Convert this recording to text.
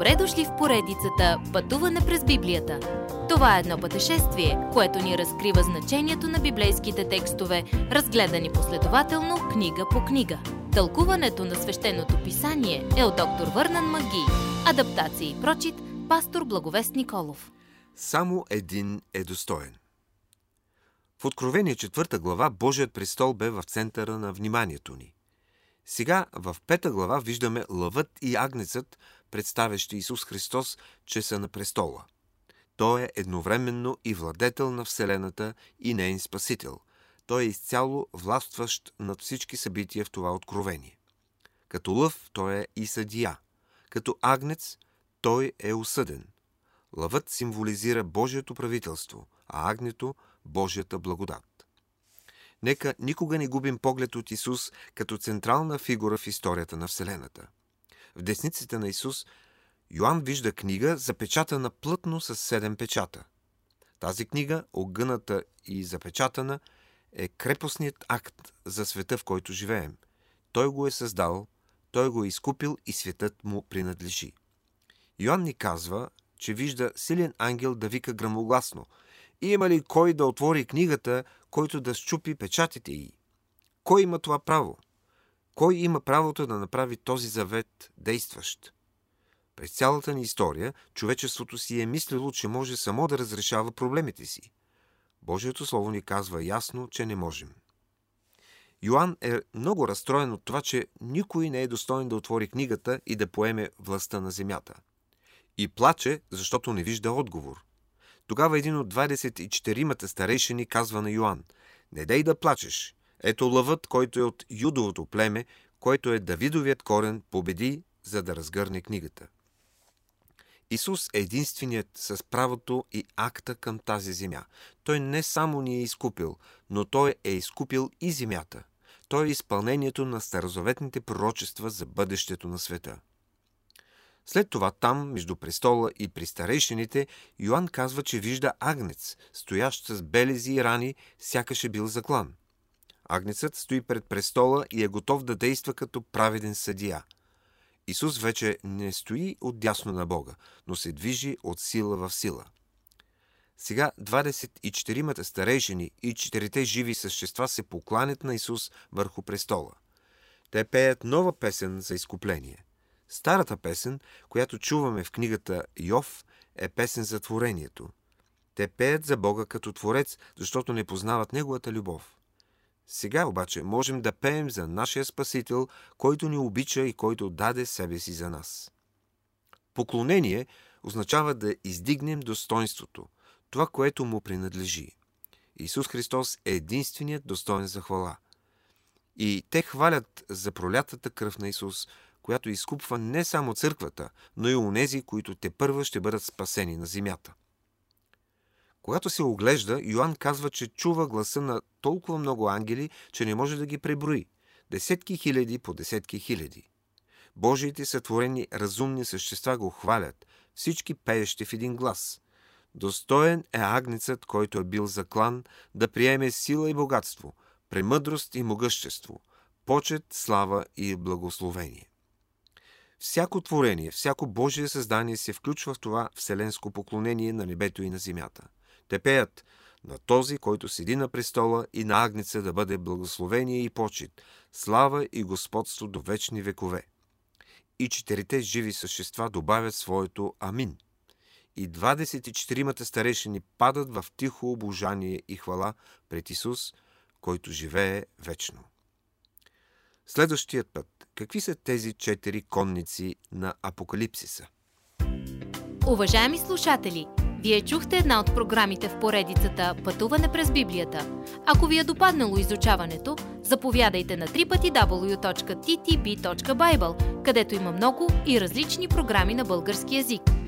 Добре дошли в поредицата Пътуване през Библията. Това е едно пътешествие, което ни разкрива значението на библейските текстове, разгледани последователно книга по книга. Тълкуването на свещеното писание е от доктор Върнан Маги. Адаптация и прочит, пастор Благовест Николов. Само един е достоен. В Откровение 4 глава Божият престол бе в центъра на вниманието ни. Сега в пета глава виждаме лъвът и агнецът, представящи Исус Христос, че са на престола. Той е едновременно и владетел на Вселената и нейн спасител. Той е изцяло властващ над всички събития в това откровение. Като лъв той е и съдия. Като агнец той е осъден. Лъвът символизира Божието правителство, а агнето – Божията благодат. Нека никога не губим поглед от Исус като централна фигура в историята на Вселената. В десниците на Исус Йоанн вижда книга, запечатана плътно с седем печата. Тази книга, огъната и запечатана, е крепостният акт за света, в който живеем. Той го е създал, той го е изкупил и светът му принадлежи. Йоанн ни казва, че вижда силен ангел да вика грамогласно – има ли кой да отвори книгата, който да щупи печатите й? Кой има това право? Кой има правото да направи този завет действащ? През цялата ни история човечеството си е мислило, че може само да разрешава проблемите си. Божието Слово ни казва ясно, че не можем. Йоанн е много разстроен от това, че никой не е достоен да отвори книгата и да поеме властта на земята. И плаче, защото не вижда отговор – тогава един от 24-мата старейшини казва на Йоанн, не дай да плачеш. Ето лъвът, който е от юдовото племе, който е Давидовият корен, победи, за да разгърне книгата. Исус е единственият с правото и акта към тази земя. Той не само ни е изкупил, но Той е изкупил и земята. Той е изпълнението на старозаветните пророчества за бъдещето на света. След това там, между престола и при старейшините, Йоанн казва, че вижда агнец, стоящ с белези и рани, сякаш е бил заклан. Агнецът стои пред престола и е готов да действа като праведен съдия. Исус вече не стои отдясно на Бога, но се движи от сила в сила. Сега 24-мата старейшини и четирите живи същества се покланят на Исус върху престола. Те пеят нова песен за изкупление – Старата песен, която чуваме в книгата Йов, е песен за творението. Те пеят за Бога като Творец, защото не познават Неговата любов. Сега обаче можем да пеем за нашия Спасител, който ни обича и който даде себе си за нас. Поклонение означава да издигнем достоинството, това, което му принадлежи. Исус Христос е единственият достоен за хвала. И те хвалят за пролятата кръв на Исус, която изкупва не само църквата, но и онези, които те първа ще бъдат спасени на земята. Когато се оглежда, Йоанн казва, че чува гласа на толкова много ангели, че не може да ги преброи. Десетки хиляди по десетки хиляди. Божиите сътворени разумни същества го хвалят, всички пеещи в един глас. Достоен е агнецът, който е бил заклан, да приеме сила и богатство, премъдрост и могъщество, почет, слава и благословение. Всяко творение, всяко Божие създание се включва в това вселенско поклонение на небето и на земята. Те пеят на този, който седи на престола и на агнеца да бъде благословение и почет, слава и господство до вечни векове. И четирите живи същества добавят своето Амин. И 24-мата старешени падат в тихо обожание и хвала пред Исус, който живее вечно. Следващият път. Какви са тези четири конници на Апокалипсиса? Уважаеми слушатели, вие чухте една от програмите в поредицата Пътуване през Библията. Ако ви е допаднало изучаването, заповядайте на www.ttb.bible, където има много и различни програми на български язик –